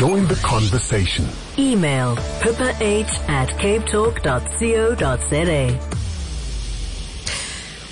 Join the conversation. Email pippa8 at capetalk.co.za.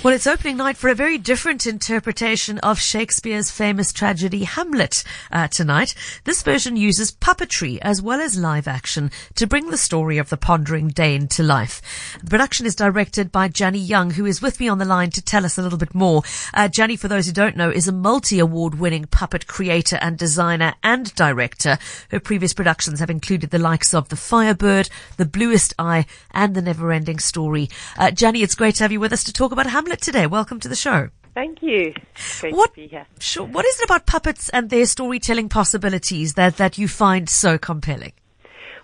Well, it's opening night for a very different interpretation of Shakespeare's famous tragedy Hamlet uh, tonight. This version uses puppetry as well as live action to bring the story of the pondering Dane to life. The production is directed by Janni Younge, who is with me on the line to tell us a little bit more. Uh, for those who don't know, is a multi-award winning puppet creator and designer and director. Her previous productions have included the likes of The Firebird, The Bluest Eye, and The Never-Ending Story. Uh, it's great to have you with us to talk about Hamlet today. Welcome to the show. Thank you. Great What- to be here. Sure. What is it about puppets and their storytelling possibilities that, that you find so compelling?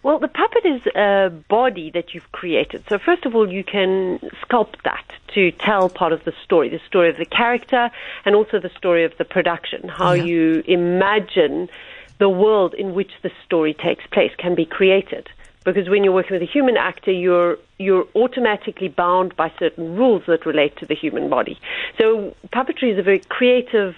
Well, the puppet is a body that you've created. So first of all, you can sculpt that to tell part of the story, the story of the character and also the story of the production, how Yeah. you imagine the world in which the story takes place can be created. Because when you're working with a human actor, you're you're automatically bound by certain rules that relate to the human body. So puppetry is a very creative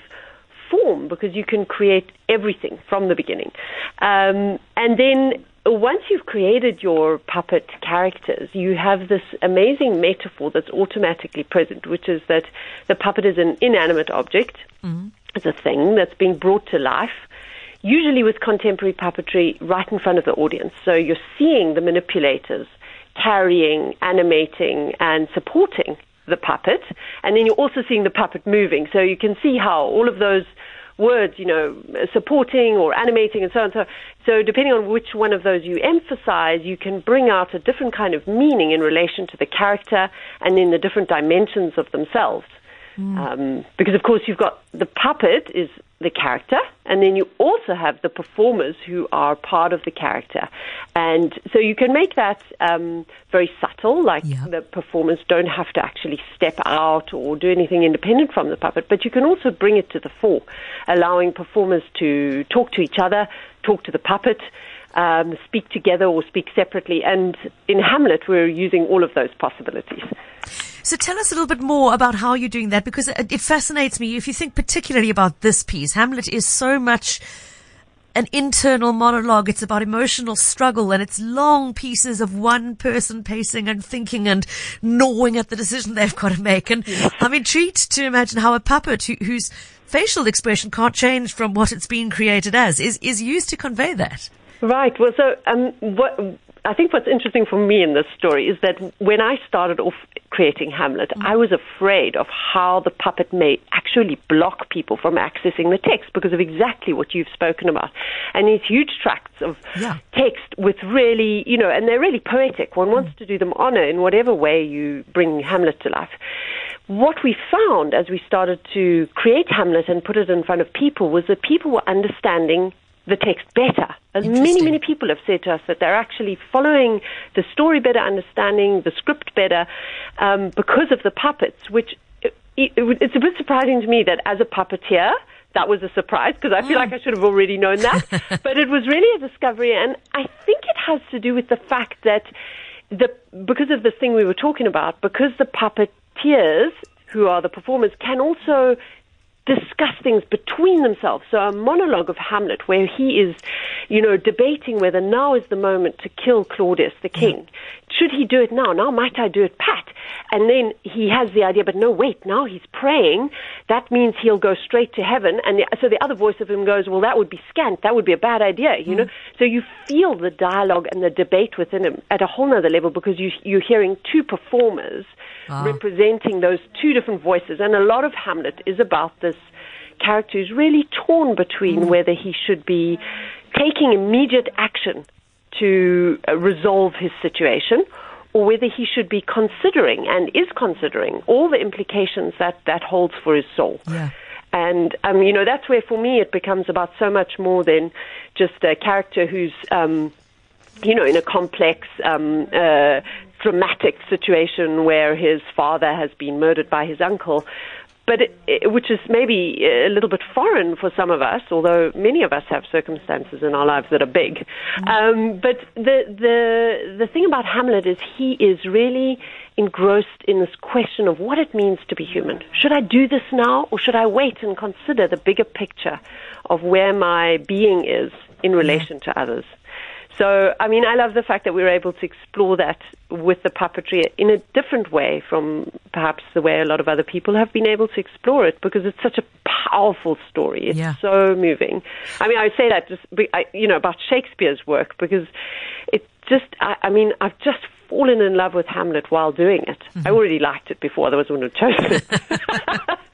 form because you can create everything from the beginning. Um, and then once you've created your puppet characters, you have this amazing metaphor that's automatically present, which is that the puppet is an inanimate object. It's a thing that's being brought to life. Usually with contemporary puppetry right in front of the audience. So you're seeing the manipulators carrying, animating, and supporting the puppet. And then you're also seeing the puppet moving. So you can see how all of those words, you know, supporting or animating and so on. So, so depending on which one of those you emphasize, you can bring out a different kind of meaning in relation to the character and in the different dimensions of themselves. Um, because of course you've got the puppet is the character, and then you also have the performers who are part of the character, and so you can make that um, very subtle. Like the performers don't have to actually step out or do anything independent from the puppet, but you can also bring it to the fore, allowing performers to talk to each other, talk to the puppet. Um, speak together or speak separately, and in Hamlet, we're using all of those possibilities. So tell us a little bit more about how you're doing that because it, it fascinates me. If you think particularly about this piece, Hamlet is so much an internal monologue. It's about emotional struggle and it's long pieces of one person pacing and thinking and gnawing at the decision they've got to make. And I'm intrigued to imagine how a puppet who, whose facial expression can't change from what it's been created as is, is used to convey that. Right. Well, so um, what I think what's interesting for me in this story is that when I started off creating Hamlet, mm. I was afraid of how the puppet may actually block people from accessing the text because of exactly what you've spoken about. And these huge tracts of Yeah. text with really, you know, and they're really poetic. One mm. wants to do them honor in whatever way you bring Hamlet to life. What we found as we started to create Hamlet and put it in front of people was that people were understanding the text better. And many, many people have said to us that they're actually following the story better, understanding the script better um, because of the puppets, which it, it, it's a bit surprising to me that as a puppeteer, that was a surprise because I feel like I should have already known that. but it was really a discovery, and I think it has to do with the fact that the because of this thing we were talking about, because the puppeteers who are the performers can also discuss things between themselves. So a monologue of Hamlet where he is, you know, debating whether now is the moment to kill Claudius the king. Should he do it now? Now might I do it pat? And then he has the idea, but no, wait, now he's praying. That means he'll go straight to heaven. And the, so the other voice of him goes, well, that would be scant. That would be a bad idea, you know? Mm. So you feel the dialogue and the debate within him at a whole nother level because you, you're hearing two performers ah. representing those two different voices. And a lot of Hamlet is about this character who's really torn between mm. whether he should be taking immediate action to uh, resolve his situation or whether he should be considering and is considering all the implications that that holds for his soul. Yeah. And um, you know that's where for me it becomes about so much more than just a character who's um, you know in a complex um, uh, dramatic situation where his father has been murdered by his uncle. But it, it, which is maybe a little bit foreign for some of us, although many of us have circumstances in our lives that are big. Mm-hmm. Um, but the the the thing about Hamlet is he is really engrossed in this question of what it means to be human. Should I do this now, or should I wait and consider the bigger picture of where my being is in relation to others? So, I mean, I love the fact that we were able to explore that with the puppetry in a different way from perhaps the way a lot of other people have been able to explore it because it's such a powerful story. It's yeah. so moving. I mean, I say that just, you know, about Shakespeare's work because it just, I, I mean, I've just fallen in love with Hamlet while doing it. Mm-hmm. I already liked it before, otherwise I wouldn't have chosen it.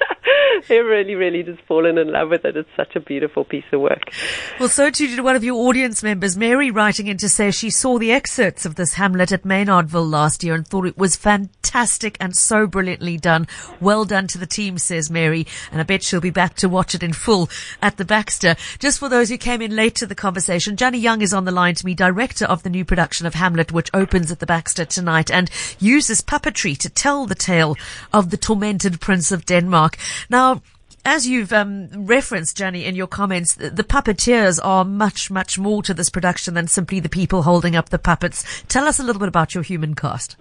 I really, really just fallen in love with it. It's such a beautiful piece of work. Well, so too did one of your audience members, Mary, writing in to say she saw the excerpts of this Hamlet at Maynardville last year and thought it was fantastic and so brilliantly done. Well done to the team, says Mary, and I bet she'll be back to watch it in full at the Baxter. Just for those who came in late to the conversation, Johnny Young is on the line to me, director of the new production of Hamlet, which opens at the Baxter tonight and uses puppetry to tell the tale of the tormented Prince of Denmark. Now, as you've um, referenced, Jenny, in your comments, the, the, puppeteers are much, much more to this production than simply the people holding up the puppets. Tell us a little bit about your human cast.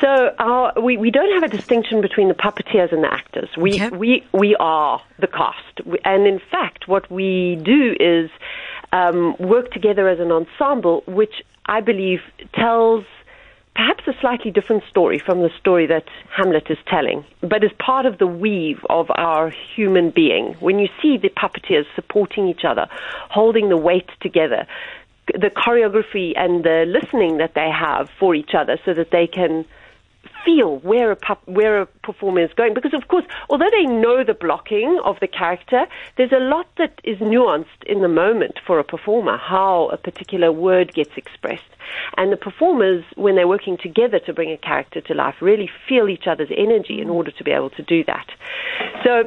So our, we, we don't have a distinction between the puppeteers and the actors. We, okay. we, we are the cast. And in fact, what we do is um, work together as an ensemble, which I believe tells – perhaps a slightly different story from the story that Hamlet is telling, but is part of the weave of our human being. When you see the puppeteers supporting each other, holding the weight together, the choreography and the listening that they have for each other so that they can feel where a where a performer is going. Because of course although they know the blocking of the character there's a lot that is nuanced in the moment for a performer how a particular word gets expressed. And the performers when they're working together to bring a character to life really feel each other's energy in order to be able to do that. So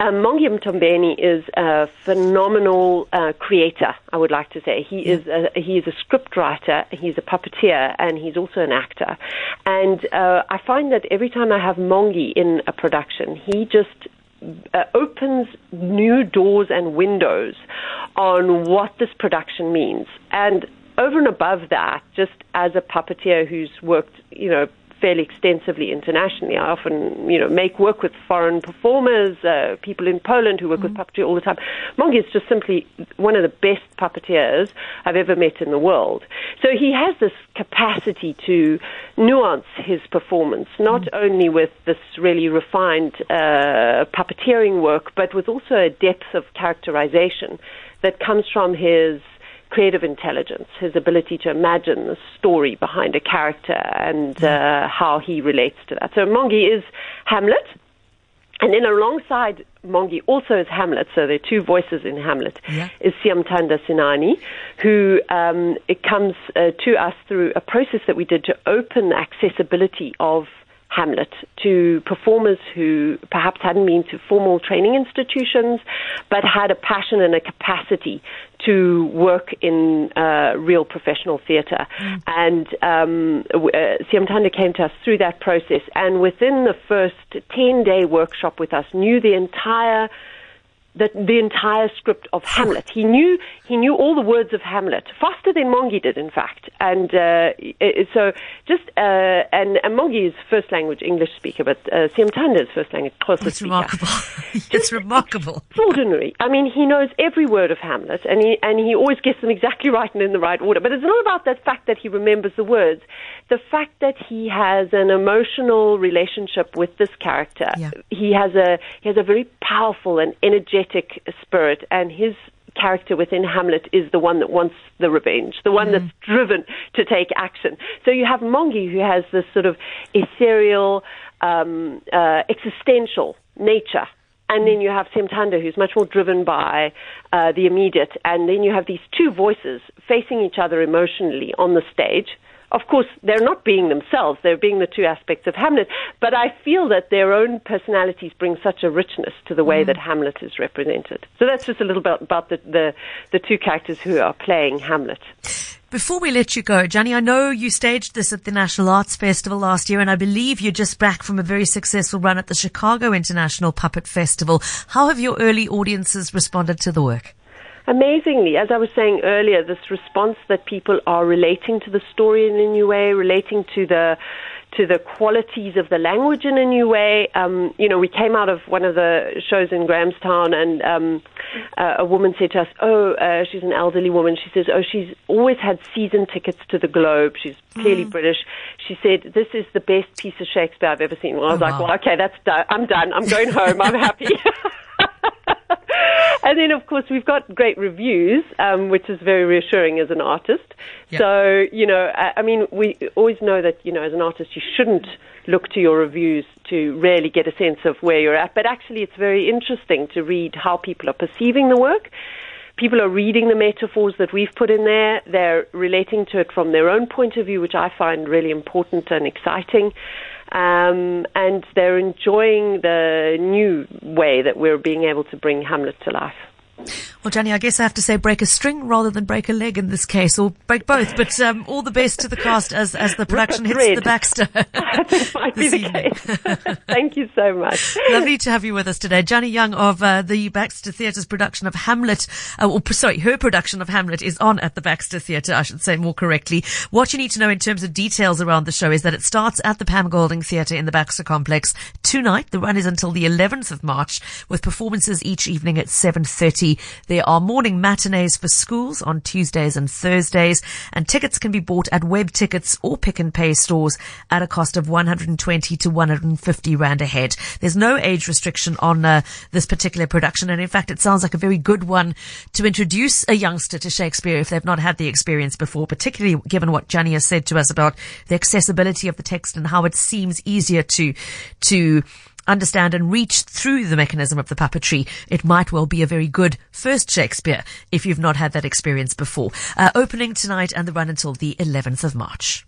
um, Mongi Mthombeni is a phenomenal uh, creator. I would like to say he is a, he is a script writer, he's a puppeteer, and he's also an actor. And uh, I find that every time I have Mongi in a production, he just uh, opens new doors and windows on what this production means. And over and above that, just as a puppeteer who's worked, you know, fairly extensively internationally. I often, you know, make work with foreign performers, uh, people in Poland who work mm-hmm. with puppetry all the time. Mongi is just simply one of the best puppeteers I've ever met in the world. So he has this capacity to nuance his performance, not mm-hmm. only with this really refined uh, puppeteering work, but with also a depth of characterization that comes from his creative intelligence, his ability to imagine the story behind a character and uh, how he relates to that. So Mongi is Hamlet. And then alongside Mongi also is Hamlet, so there are two voices in Hamlet, yeah. is Siyamthanda Sinani, who um, it comes uh, to us through a process that we did to open accessibility of Hamlet to performers who perhaps hadn't been to formal training institutions, but had a passion and a capacity to work in uh, real professional theatre. Mm. And um, uh, Siyamthanda came to us through that process, and within the first 10 day workshop with us, knew the entire the, the entire script of Hamlet. He knew he knew all the words of Hamlet faster than Mongi did, in fact. And uh, so just uh, and, and Mongi is first language English speaker, but uh, Siyamthanda is first language Xhosa It's speaker. remarkable. it's remarkable. Extraordinary. I mean, he knows every word of Hamlet, and he and he always gets them exactly right and in the right order. But it's not about that fact that he remembers the words. The fact that he has an emotional relationship with this character. Yeah. He has a he has a very powerful and energetic energetic spirit, and his character within Hamlet is the one that wants the revenge, the one mm. that's driven to take action. So you have Mongi, who has this sort of ethereal, um, uh, existential nature. And then you have Siyamthanda, who's much more driven by uh, the immediate. And then you have these two voices facing each other emotionally on the stage of course, they're not being themselves, they're being the two aspects of Hamlet, but I feel that their own personalities bring such a richness to the way mm. that Hamlet is represented. So that's just a little bit about the, the, the two characters who are playing Hamlet. Before we let you go, Johnny, I know you staged this at the National Arts Festival last year, and I believe you're just back from a very successful run at the Chicago International Puppet Festival. How have your early audiences responded to the work? Amazingly, as I was saying earlier, this response that people are relating to the story in a new way, relating to the to the qualities of the language in a new way. Um, you know, we came out of one of the shows in Grahamstown, and um, uh, a woman said to us, "Oh, uh, she's an elderly woman." She says, "Oh, she's always had season tickets to the Globe. She's clearly mm. British." She said, "This is the best piece of Shakespeare I've ever seen." Well, I was oh, like, wow. "Well, okay, that's done. I'm done. I'm going home. I'm happy." and then, of course, we've got great reviews, um, which is very reassuring as an artist. So, you know, I, I, mean, we always know that, you know, as an artist, you shouldn't look to your reviews to really get a sense of where you're at. But actually, it's very interesting to read how people are perceiving the work. People are reading the metaphors that we've put in there. They're relating to it from their own point of view, which I find really important and exciting um, and they're enjoying the new way that we're being able to bring Hamlet to life. Well, Johnny, I guess I have to say break a string rather than break a leg in this case, or break both. But um, all the best to the cast as, as the production hits the Baxter. might be the case. Thank you so much. Lovely to have you with us today. Johnny Young of uh, the Baxter Theatre's production of Hamlet, uh, or sorry, her production of Hamlet is on at the Baxter Theatre, I should say more correctly. What you need to know in terms of details around the show is that it starts at the Pam Golding Theatre in the Baxter Complex tonight. The run is until the 11th of March with performances each evening at 7.30. There are morning matinees for schools on Tuesdays and Thursdays, and tickets can be bought at web tickets or pick and pay stores at a cost of 120 to 150 rand a head. There's no age restriction on uh, this particular production, and in fact, it sounds like a very good one to introduce a youngster to Shakespeare if they've not had the experience before, particularly given what Johnny has said to us about the accessibility of the text and how it seems easier to to understand and reach through the mechanism of the puppetry, it might well be a very good first Shakespeare if you've not had that experience before. Uh, opening tonight and the run until the 11th of March.